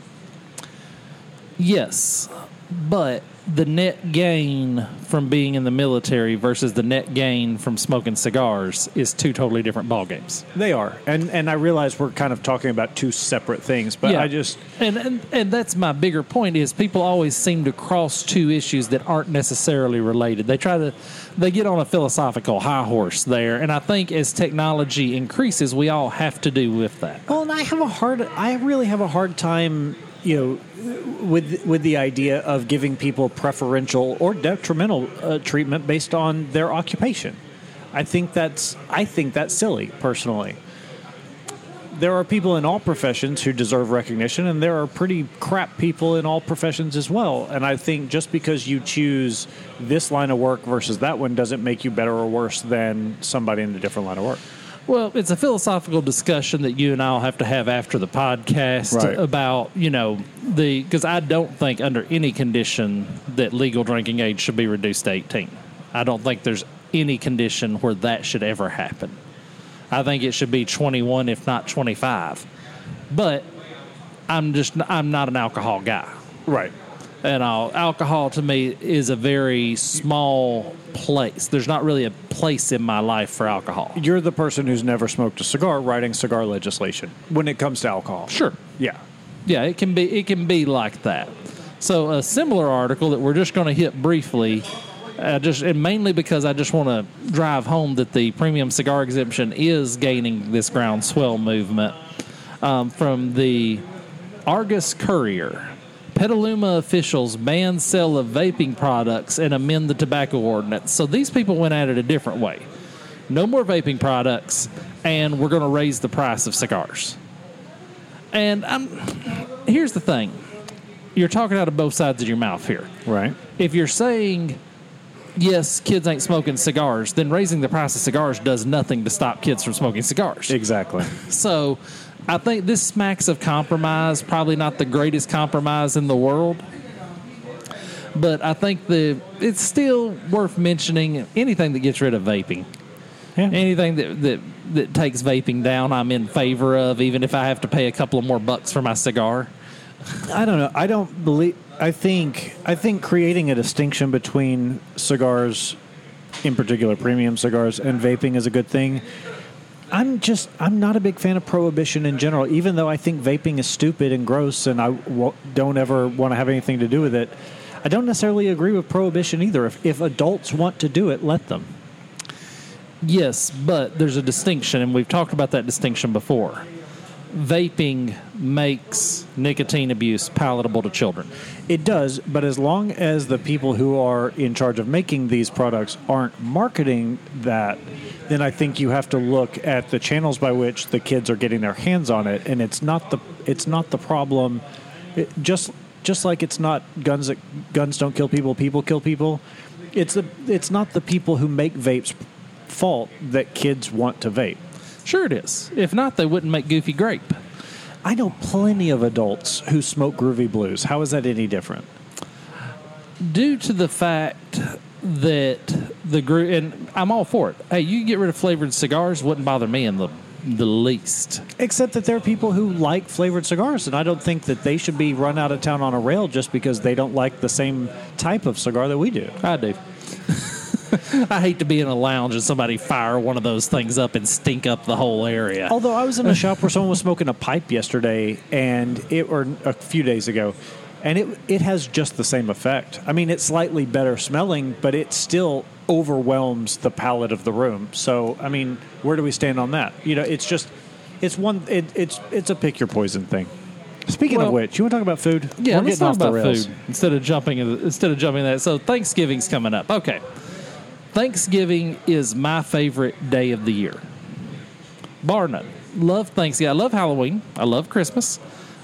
Yes, but the net gain from being in the military versus the net gain from smoking cigars is two totally different ball games. They are, and and I realize we're kind of talking about two separate things, but I just and, and and that's my bigger point is people always seem to cross two issues that aren't necessarily related. They try to they get on a philosophical high horse there, and I think as technology increases, we all have to do with that. well, and I have a hard, I really have a hard time, you know, with with the idea of giving people preferential or detrimental uh, treatment based on their occupation. I think that's I think that's silly personally. There are people in all professions who deserve recognition, and there are pretty crap people in all professions as well. And I think just because you choose this line of work versus that one doesn't make you better or worse than somebody in a different line of work. Well, it's a philosophical discussion that you and I'll have to have after the podcast Right. about, you know, the because I don't think under any condition that legal drinking age should be reduced to 18. I don't think there's any condition where that should ever happen. I think it should be 21 if not 25. But I'm just I'm not an alcohol guy. Right. And all alcohol to me is a very small place. There's not really a place in my life for alcohol. You're the person who's never smoked a cigar writing cigar legislation when it comes to alcohol. Sure. Yeah. Yeah, it can be it can be like that. So a similar article that we're just going to hit briefly, uh, just and mainly because I just want to drive home that the premium cigar exemption is gaining this groundswell movement um, from the Argus Courier. Petaluma officials ban sale of vaping products and amend the tobacco ordinance. So these people went at it a different way. No more vaping products, and we're going to raise the price of cigars. And I'm, here's the thing you're talking out of both sides of your mouth here. Right. If you're saying, yes, kids ain't smoking cigars, then raising the price of cigars does nothing to stop kids from smoking cigars. Exactly. So I think this smacks of compromise, probably not the greatest compromise in the world. But I think the it's still worth mentioning anything that gets rid of vaping. Yeah. Anything that, that that takes vaping down, I'm in favor of, even if I have to pay a couple of more bucks for my cigar. I don't know. I don't believe. I think. I think creating a distinction between cigars, in particular premium cigars, and vaping is a good thing. I'm just. I'm not a big fan of prohibition in general. Even though I think vaping is stupid and gross, and I w- don't ever want to have anything to do with it. I don't necessarily agree with prohibition either. If, if adults want to do it, let them. Yes, but there's a distinction, and we've talked about that distinction before. Vaping makes nicotine abuse palatable to children. It does, but as long as the people who are in charge of making these products aren't marketing that, then I think you have to look at the channels by which the kids are getting their hands on it, and it's not the it's not the problem. It, just just like it's not guns that guns don't kill people, people kill people. It's the it's not the people who make vapes fault that kids want to vape. Sure, it is. If not, they wouldn't make Goofy Grape. I know plenty of adults who smoke groovy blues. How is that any different? Due to the fact that the group, and I'm all for it. Hey, you can get rid of flavored cigars, wouldn't bother me in the the least. Except that there are people who like flavored cigars, and I don't think that they should be run out of town on a rail just because they don't like the same type of cigar that we do. I do. <laughs> I hate to be in a lounge and somebody fire one of those things up and stink up the whole area. Although I was in a shop where someone was smoking a pipe yesterday, and it or a few days ago, and it it has just the same effect. I mean, it's slightly better smelling, but it still overwhelms the palate of the room. So, I mean, where do we stand on that? You know, it's just it's one it, it's it's a pick your poison thing. Speaking Well- of which, you want to talk about food? Yeah, We're let's talk about food instead of jumping instead of jumping that. So Thanksgiving's coming up. Okay, Thanksgiving is my favorite day of the year, bar none. Love Thanksgiving. I love Halloween. I love Christmas,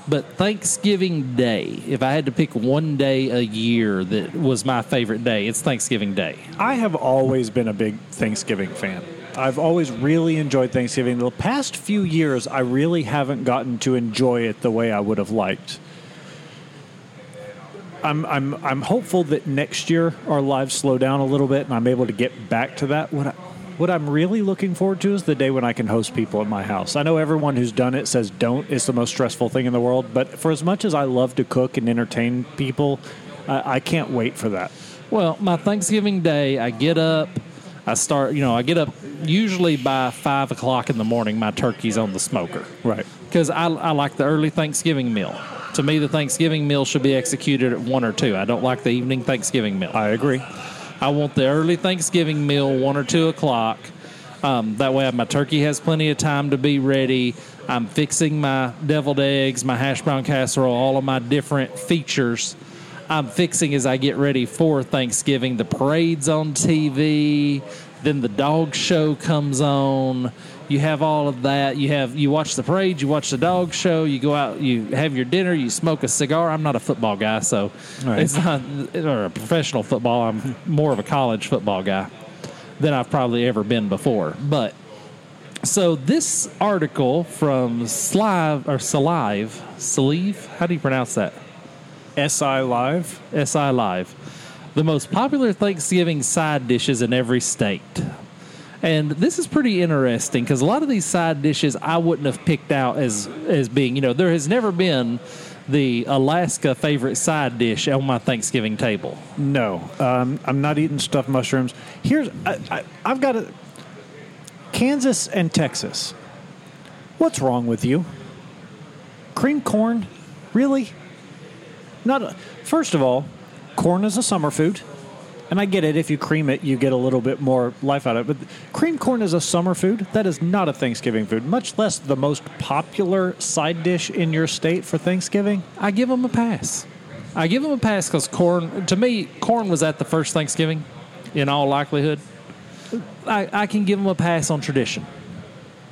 but Thanksgiving Day. If I had to pick one day a year that was my favorite day, it's Thanksgiving Day. I have always been a big Thanksgiving fan. I've always really enjoyed Thanksgiving. The past few years, I really haven't gotten to enjoy it the way I would have liked. I'm, I'm, I'm hopeful that next year our lives slow down a little bit and I'm able to get back to that. What I, What I'm really looking forward to is the day when I can host people at my house. I know everyone who's done it says don't. It's the most stressful thing in the world. But for as much as I love to cook and entertain people, I, I can't wait for that. Well, my Thanksgiving day, I get up, I start, you know, I get up usually by five o'clock in the morning. My turkey's on the smoker, Right. Because I, I like the early Thanksgiving meal. To me, the Thanksgiving meal should be executed at one or two. I don't like the evening Thanksgiving meal. I agree. I want the early Thanksgiving meal, one or two o'clock. Um, that way, my turkey has plenty of time to be ready. I'm fixing my deviled eggs, my hash brown casserole, all of my different features. I'm fixing as I get ready for Thanksgiving. The parade's on TV, then the dog show comes on. You have all of that. You have you watch the parade, you watch the dog show, you go out, you have your dinner, you smoke a cigar. I'm not a football guy, so Right. it's not or a professional football. I'm more of a college football guy than I've probably ever been before. But so this article from Slive or Salive, Salive, how do you pronounce that? SI Live. SI Live. The most popular Thanksgiving side dishes in every state. And this is pretty interesting because a lot of these side dishes I wouldn't have picked out as as being, you know, there has never been the Alaska favorite side dish on my Thanksgiving table. No, um, I'm not eating stuffed mushrooms. Here's I, I, I've got a Kansas and Texas. What's wrong with you? Cream corn, really? Not a, first of all, corn is a summer food, and I get it. If you cream it, you get a little bit more life out of it. But cream corn is a summer food. That is not a Thanksgiving food. Much less the most popular side dish in your state for Thanksgiving. I give them a pass. I give them a pass because corn, to me, corn was at the first Thanksgiving, in all likelihood. I, I can give them a pass on tradition,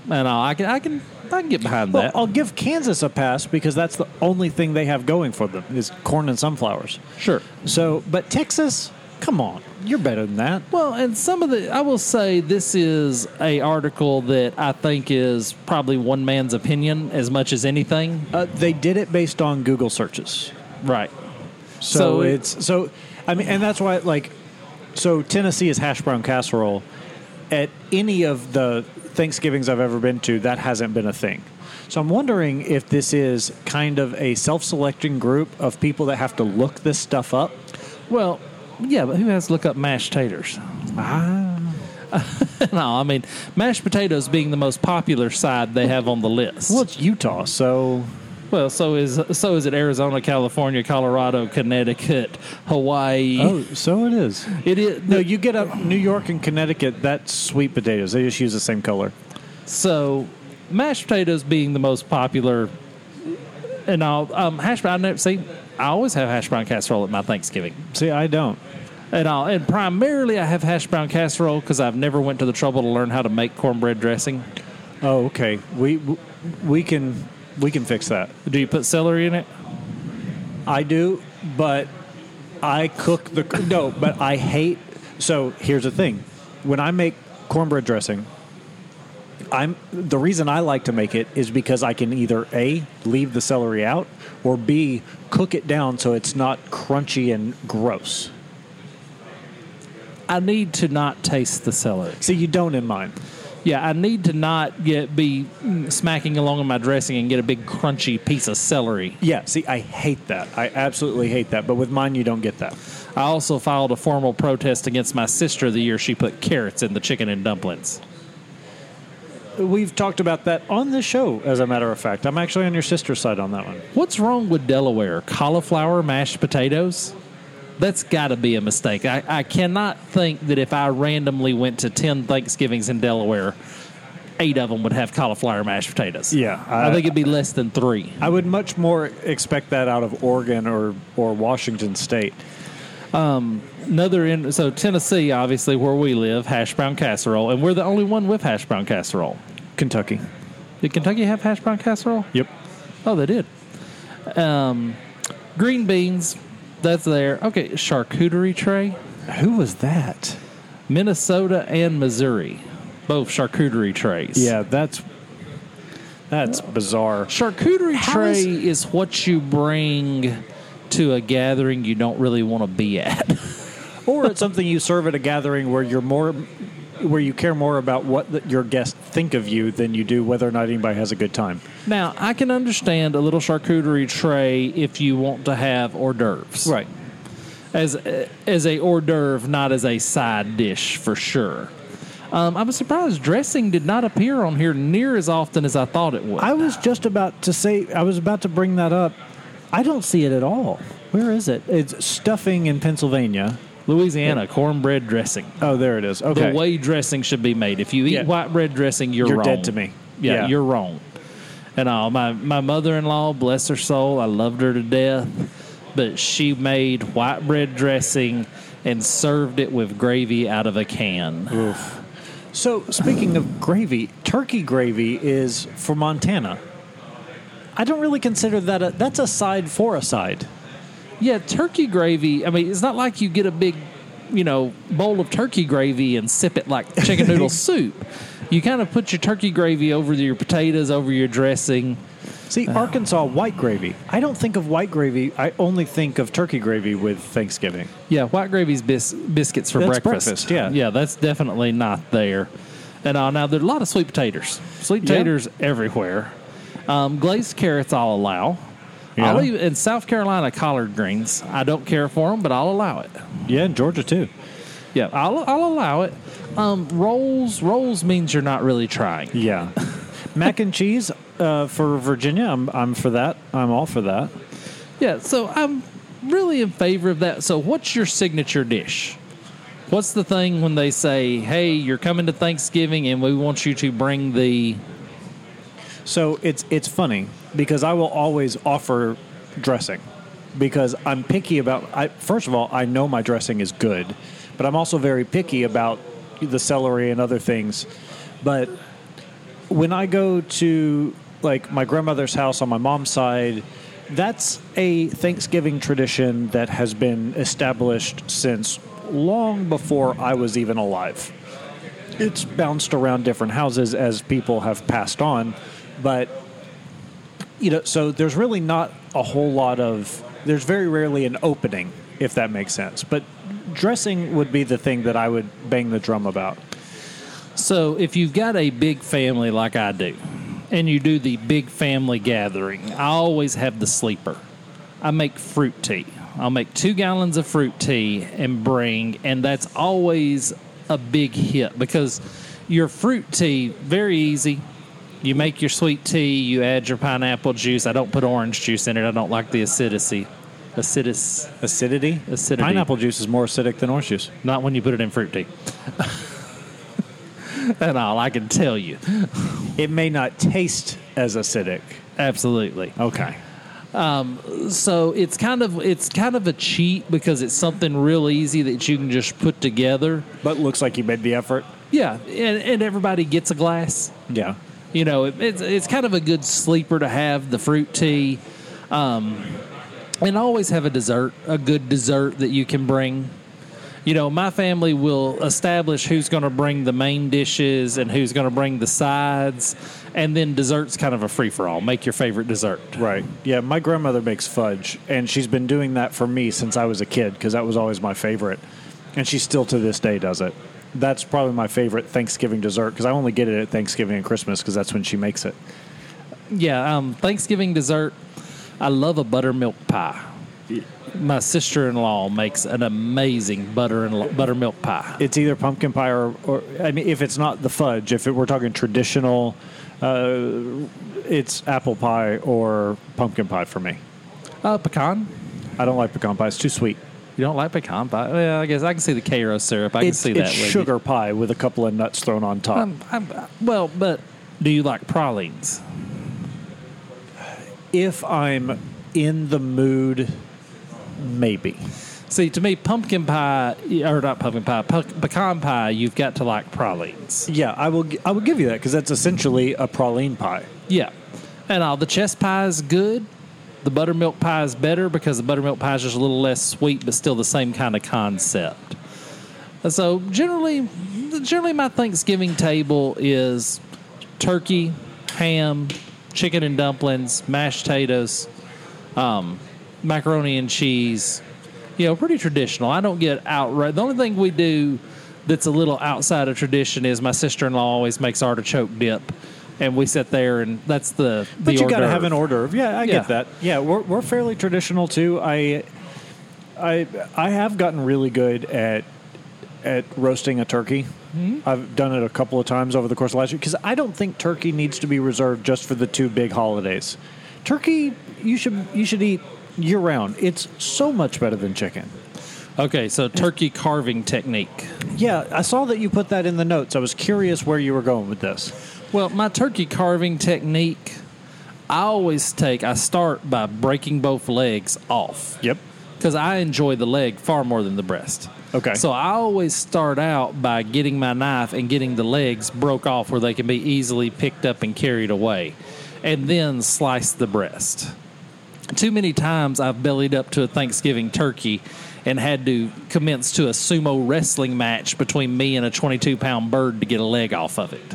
and I, I can I can I can get behind Well, that. I'll give Kansas a pass because that's the only thing they have going for them is corn and sunflowers. sure. So, but Texas, come on, you're better than that. Well, and some of the, I will say this is a article that I think is probably one man's opinion as much as anything. Uh, they did it based on Google searches, Right. so, So it's so. I mean, and that's why like, so Tennessee is hash brown casserole. At any of the Thanksgivings I've ever been to, that hasn't been a thing. So I'm wondering if this is kind of a self-selecting group of people that have to look this stuff up. Well, yeah, but who has to look up mashed taters? Ah. <laughs> no, I mean mashed potatoes being the most popular side they have on the list. Well, it's Utah, so Well, so is so is it Arizona, California, Colorado, Connecticut, Hawaii. oh, so it is. It is No, you get up New York and Connecticut. That's sweet potatoes. They just use the same color. so mashed potatoes being the most popular. And I'll um, hash brown. I never see. I always have hash brown casserole at my Thanksgiving, See, I don't. and I'll and primarily I have hash brown casserole because I've never went to the trouble to learn how to make cornbread dressing. Oh, okay. We we can we can fix that. Do you put celery in it? I do, but I cook the no. But I hate. So here's the thing: when I make cornbread dressing, I'm the reason I like to make it is because I can either a leave the celery out or b cook it down so it's not crunchy and gross. I need to not taste the celery. See, you don't in mine. Yeah, I need to not get be smacking along in my dressing and get a big crunchy piece of celery. Yeah, see, I hate that. I absolutely hate that. But with mine, you don't get that. I also filed a formal protest against my sister the year she put carrots in the chicken and dumplings. We've talked about that on this show, as a matter of fact. I'm actually on your sister's side on that one. What's wrong with Delaware? Cauliflower mashed potatoes? That's got to be a mistake. I, I cannot think that if I randomly went to 10 Thanksgivings in Delaware, eight of them would have cauliflower mashed potatoes. Yeah, I, I- think it'd be less than three. I would much more expect that out of Oregon or, or Washington State. Um, Another in so Tennessee, obviously where we live, hash brown casserole, and we're the only one with hash brown casserole. Kentucky. Did Kentucky have hash brown casserole? Yep. Oh, they did. Um, green beans, that's there. Okay, charcuterie tray, Who was that? Minnesota and Missouri, both charcuterie trays. Yeah, that's that's bizarre. charcuterie How tray is- is what you bring to a gathering you don't really want to be at. <laughs> Or it's something you serve at a gathering where you're more where you care more about what the, your guests think of you than you do whether or not anybody has a good time. Now, I can understand a little charcuterie tray if you want to have hors d'oeuvres. Right. As, as a hors d'oeuvre, not as a side dish for sure. Um, I was surprised dressing did not appear on here near as often as I thought it would. I was just about to say, I was about to bring that up. I don't see it at all. Where is it? It's stuffing in Pennsylvania. Louisiana cornbread dressing. Oh, there it is. Okay. The way dressing should be made. If you eat Yeah. white bread dressing, you're, You're wrong. dead to me. Yeah, Yeah. you're wrong. And all my my mother in law, bless her soul, I loved her to death, but she made white bread dressing and served it with gravy out of a can. Oof. So, speaking of gravy, turkey gravy is for Montana. I don't really consider that a that's a side for a side. Yeah, turkey gravy. I mean, it's not like you get a big, you know, bowl of turkey gravy and sip it like chicken noodle <laughs> soup. You kind of put your turkey gravy over your potatoes, over your dressing. See, Arkansas white gravy. I don't think of white gravy. I only think of turkey gravy with Thanksgiving. Yeah, white gravy's bis- biscuits for That's breakfast. breakfast, yeah. yeah, that's definitely not there. And uh, now there are a lot of sweet potatoes. Sweet potatoes everywhere. Um, glazed carrots, I'll allow. I'll even, in South Carolina, collard greens. I don't care for them, but I'll allow it. Yeah, in Georgia too. Yeah, I'll, I'll allow it. Um, rolls, rolls means you're not really trying. Yeah. <laughs> Mac and cheese uh, for Virginia. I'm I'm for that. I'm all for that. Yeah, so I'm really in favor of that. So, what's your signature dish? What's the thing when they say, "Hey, you're coming to Thanksgiving, and we want you to bring the So it's it's funny because I will always offer dressing because I'm picky about. I first of all I know my dressing is good, but I'm also very picky about the celery and other things. But when I go to like my grandmother's house on my mom's side, that's a Thanksgiving tradition that has been established since long before I was even alive it's bounced around different houses as people have passed on, but you know, so there's really not a whole lot of. There's very rarely an opening, if that makes sense. But dressing would be the thing that I would bang the drum about. So, if you've got a big family like I do, and you do the big family gathering, I always have the sleeper. I make fruit tea. I'll make two gallons of fruit tea and bring, and that's always a big hit because your fruit tea, very easy. You make your sweet tea, you add your pineapple juice. I don't put orange juice in it, I don't like the acidity. Acidus, Acidity. Acidity. Pineapple juice is more acidic than orange juice. not when you put it in fruit tea. <laughs> and all I can tell you. It may not taste as acidic. Absolutely. Okay. Um, so it's kind of it's kind of a cheat because it's something real easy that you can just put together. But looks like you made the effort. Yeah, and, and everybody gets a glass. Yeah. You know, it, it's it's kind of a good sleeper to have the fruit tea, um, and always have a dessert, a good dessert that you can bring. You know, my family will establish who's going to bring the main dishes and who's going to bring the sides, and then dessert's kind of a free for all. Make your favorite dessert. Right. Yeah, my grandmother makes fudge, and she's been doing that for me since I was a kid because that was always my favorite. And she still to this day does it. That's probably my favorite Thanksgiving dessert because I only get it at Thanksgiving and Christmas because that's when she makes it. Yeah, um, Thanksgiving dessert. I love a buttermilk pie. My sister-in-law makes an amazing butter and buttermilk pie. It's either pumpkin pie or, or I mean, if it's not the fudge, if it, we're talking traditional, uh, it's apple pie or pumpkin pie for me. Uh, pecan. I don't like pecan pie; it's too sweet. You don't like pecan pie? Well, I guess I can see the Karo syrup. I can It's, see that. it's with you. sugar pie with a couple of nuts thrown on top. Um, I'm, well, but do you like pralines? if I'm in the mood, maybe. See, to me, pumpkin pie or not pumpkin pie, pe- pecan pie. You've got to like pralines. Yeah, I will. gi- I will give you that because that's essentially a praline pie. Yeah, and all the chess pie is good. The buttermilk pie is better because the buttermilk pie is just a little less sweet, but still the same kind of concept. So generally, generally my Thanksgiving table is turkey, ham, chicken and dumplings, mashed potatoes, um, macaroni and cheese. You know, pretty traditional. I don't get outright. The only thing we do that's a little outside of tradition is my sister in law always makes artichoke dip, and we sit there and that's the. But you got to have an order. Yeah, I Yeah. get that. Yeah, we're, we're fairly traditional too. I, I, I have gotten really good at at roasting a turkey. Hmm? I've done it a couple of times over the course of last year because I don't think turkey needs to be reserved just for the two big holidays. Turkey, you should you should eat year round. It's so much better than chicken. Okay, so turkey carving technique. Yeah, I saw that you put that in the notes. I was curious where you were going with this. Well, my turkey carving technique, I always take. I start by breaking both legs off. Yep. because I enjoy the leg far more than the breast. Okay. So I always start out by getting my knife and getting the legs broke off where they can be easily picked up and carried away, and then slice the breast. Too many times I've bellied up to a Thanksgiving turkey and had to commence to a sumo wrestling match between me and a 22 pound bird to get a leg off of it.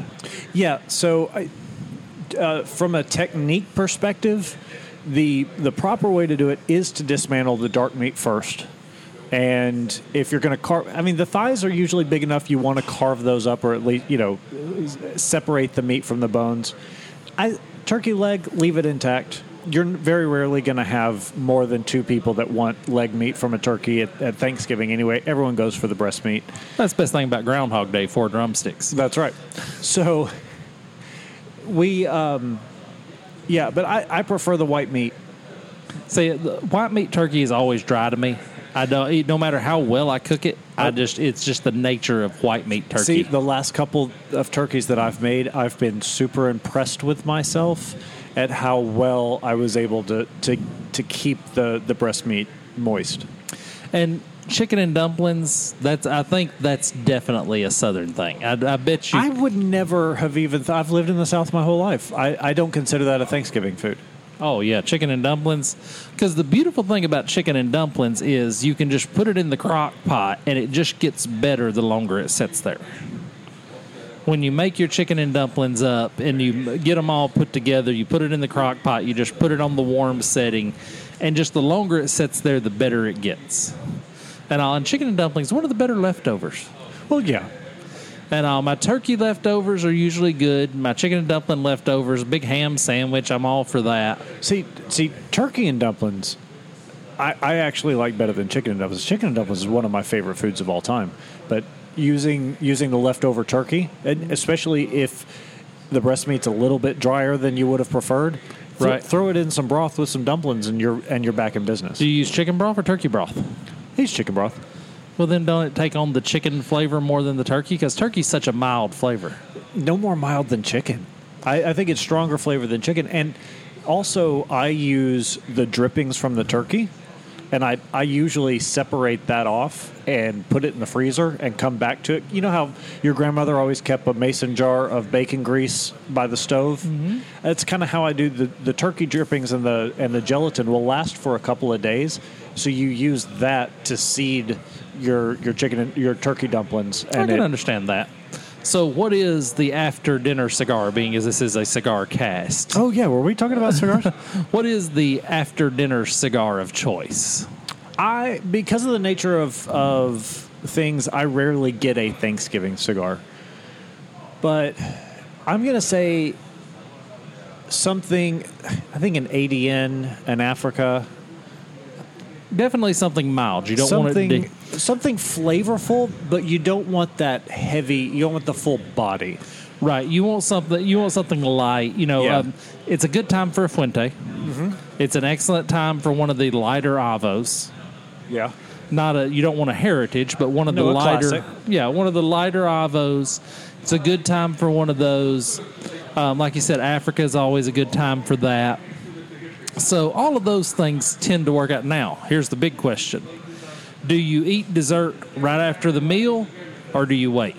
Yeah. So, I, uh, from a technique perspective, the the proper way to do it is to dismantle the dark meat first. And if you're going to carve, I mean, the thighs are usually big enough. You want to carve those up, or at least you know, separate the meat from the bones. I turkey leg, leave it intact. You're very rarely going to have more than two people that want leg meat from a turkey at, at Thanksgiving. Anyway, everyone goes for the breast meat. That's the best thing about Groundhog Day four drumsticks. That's right. So we, um, yeah, but I, I prefer the white meat. See, white meat turkey is always dry to me. I don't no matter how well I cook it. I just it's just the nature of white meat turkey. See, the last couple of turkeys that I've made, I've been super impressed with myself at how well I was able to to, to keep the, the breast meat moist. and chicken and dumplings. That's I think that's definitely a southern thing. I, I bet you. I would never have even thought, I've lived in the South my whole life. I, I don't consider that a Thanksgiving food. oh yeah, chicken and dumplings. Because the beautiful thing about chicken and dumplings is you can just put it in the crock pot and it just gets better the longer it sits there. When you make your chicken and dumplings up and you get them all put together, you put it in the crock pot, you just put it on the warm setting, and just the longer it sits there, the better it gets. And on chicken and dumplings, one of the better leftovers. Well, yeah. And uh, my turkey leftovers are usually good. My chicken and dumpling leftovers, big ham sandwich, I'm all for that. See, see, turkey and dumplings, I, I actually like better than chicken and dumplings. Chicken and dumplings is one of my favorite foods of all time. But using using the leftover turkey, and especially if the breast meat's a little bit drier than you would have preferred, throw, Right. throw it in some broth with some dumplings, and you're and you're back in business. Do you use chicken broth or turkey broth? He's chicken broth. Well, then don't it take on the chicken flavor more than the turkey? Because turkey's such a mild flavor. no more mild than chicken. I, I think it's stronger flavor than chicken. And also, I use the drippings from the turkey, and I, I usually separate that off and put it in the freezer and come back to it. You know how your grandmother always kept a mason jar of bacon grease by the stove? Mm-hmm. That's kind of how I do the, the turkey drippings and the and the gelatin will last for a couple of days. So you use that to seed your your chicken and your turkey dumplings, I and can it, understand that. So, what is the after dinner cigar? Being as this is a cigar cast, Oh yeah, were we talking about cigars? <laughs> what is the after dinner cigar of choice? I because of the nature of of things, I rarely get a Thanksgiving cigar. But I'm gonna say something. I think an ADN, an Africa, Definitely something mild. You don't something want it. To, something flavorful, but you don't want that heavy. You don't want the full body. right. You want something. You want something light. You know, Yeah. um, it's a good time for a fuente. Mm-hmm. It's an excellent time for one of the lighter avos. Yeah. not a you don't want a heritage, but one of No, the lighter classic. yeah, one of the lighter avos. It's a good time for one of those. Um, like you said, Africa is always a good time for that. So all of those things tend to work out. Now, here's the big question: Do you eat dessert right after the meal, or do you wait?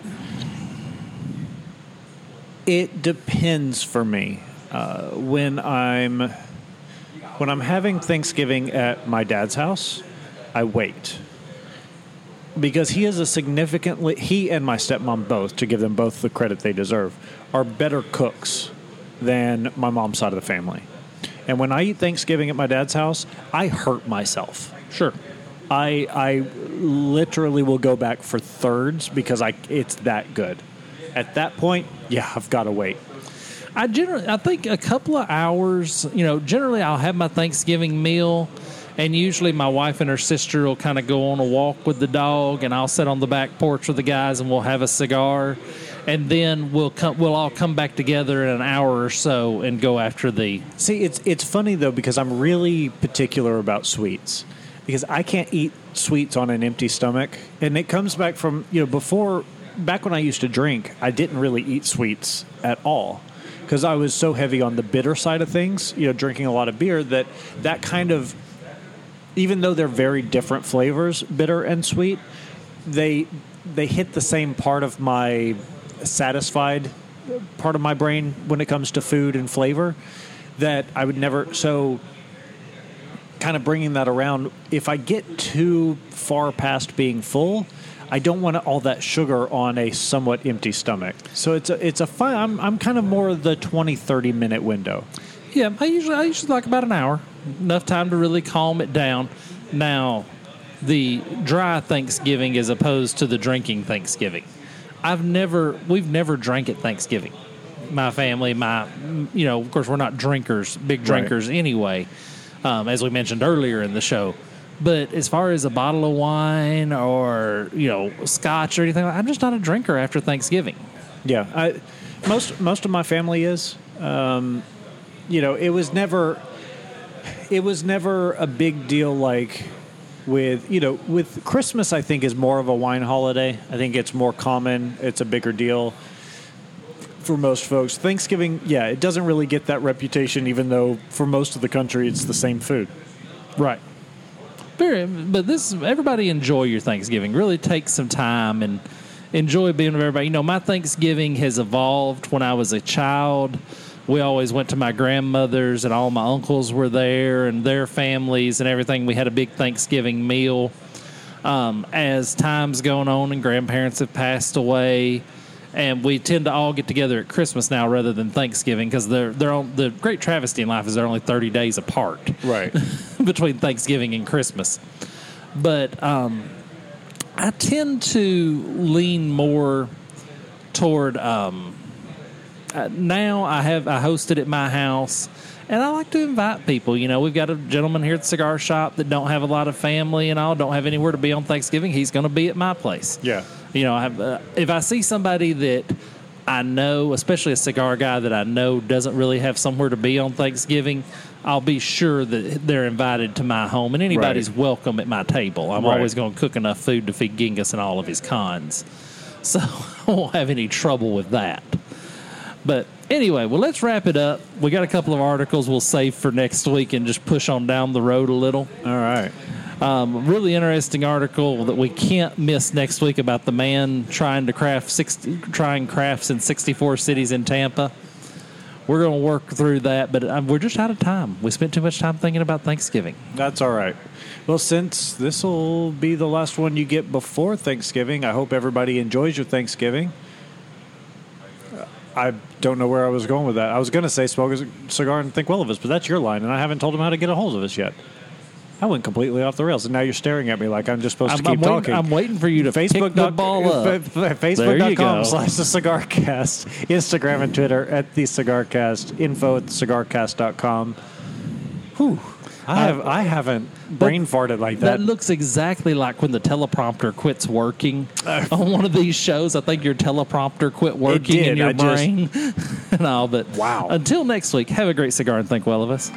It depends for me. Uh, when I'm when I'm having Thanksgiving at my dad's house, I wait because he is a significantly he and my stepmom both to give them both the credit they deserve are better cooks than my mom's side of the family. And when I eat Thanksgiving at my dad's house, I hurt myself. Sure. I I literally will go back for thirds because I it's that good. At that point, yeah, I've got to wait. I generally, I think a couple of hours. You know, generally I'll have my Thanksgiving meal, and usually my wife and her sister will kind of go on a walk with the dog, and I'll sit on the back porch with the guys, and we'll have a cigar, and then we'll come, we'll all come back together in an hour or so and go after the. See, it's it's funny though because I'm really particular about sweets because I can't eat sweets on an empty stomach, and it comes back from you know before back when I used to drink, I didn't really eat sweets at all because I was so heavy on the bitter side of things, you know, drinking a lot of beer that that kind of even though they're very different flavors, bitter and sweet, they they hit the same part of my satisfied part of my brain when it comes to food and flavor that I would never so kind of bringing that around if I get too far past being full, I don't want all that sugar on a somewhat empty stomach. So it's a it's a fun. I'm I'm kind of more the 20 30 minute window. Yeah, I usually I usually like about an hour, enough time to really calm it down. Now, the dry Thanksgiving as opposed to the drinking Thanksgiving. I've never we've never drank at Thanksgiving. My family, my you know, of course we're not drinkers, big drinkers anyway. Um, as we mentioned earlier in the show. But as far as a bottle of wine or you know scotch or anything, I'm just not a drinker after Thanksgiving. Yeah, I, most most of my family is. Um, you know, it was never it was never a big deal like with you know with Christmas. I think is more of a wine holiday. I think it's more common. It's a bigger deal for most folks. Thanksgiving, yeah, it doesn't really get that reputation, even though for most of the country it's the same food. Right. Very, but this everybody enjoy your Thanksgiving. Really take some time and enjoy being with everybody. You know, my Thanksgiving has evolved. When I was a child, we always went to my grandmother's, and all my uncles were there, and their families and everything. We had a big Thanksgiving meal. Um, as time's going on and grandparents have passed away, and we tend to all get together at Christmas now rather than Thanksgiving because they're they're on, the great travesty in life is they're only thirty days apart Right. <laughs> between Thanksgiving and Christmas. But um, I tend to lean more toward um, now. I have I hosted at my house, and I like to invite people. You know, we've got a gentleman here at the cigar shop that don't have a lot of family and all, don't have anywhere to be on Thanksgiving. He's going to be at my place. Yeah. You know, I have, uh, if I see somebody that I know, especially a cigar guy that I know doesn't really have somewhere to be on Thanksgiving, I'll be sure that they're invited to my home, and anybody's Right. welcome at my table. I'm Right. always going to cook enough food to feed Genghis and all of his cons, so <laughs> I won't have any trouble with that. But anyway, well, let's wrap it up. We got a couple of articles we'll save for next week and just push on down the road a little. All right. Um, really interesting article that we can't miss next week about the man trying to craft 60, trying crafts in 64 cities in Tampa. We're going to work through that, but um, we're just out of time. We spent too much time thinking about Thanksgiving. That's all right. Well, since this will be the last one you get before Thanksgiving, I hope everybody enjoys your Thanksgiving. Uh, I don't know where I was going with that. I was going to say smoke a cigar and think well of us, but that's your line, and I haven't told him how to get a hold of us yet. I went completely off the rails, and now you're staring at me like I'm just supposed I'm, to keep I'm waiting, talking. I'm waiting for you to Facebook pick the ball up. Facebook.com slash the cigar cast. Instagram and Twitter at the cigar cast. Info at the cigarcast.com. Whew. I, have, uh, I haven't brain farted like That that. looks exactly like when the teleprompter quits working uh, on one of these shows. I think your teleprompter quit working in your I just- brain <laughs> and all. But Wow. Until next week, have a great cigar and think well of us.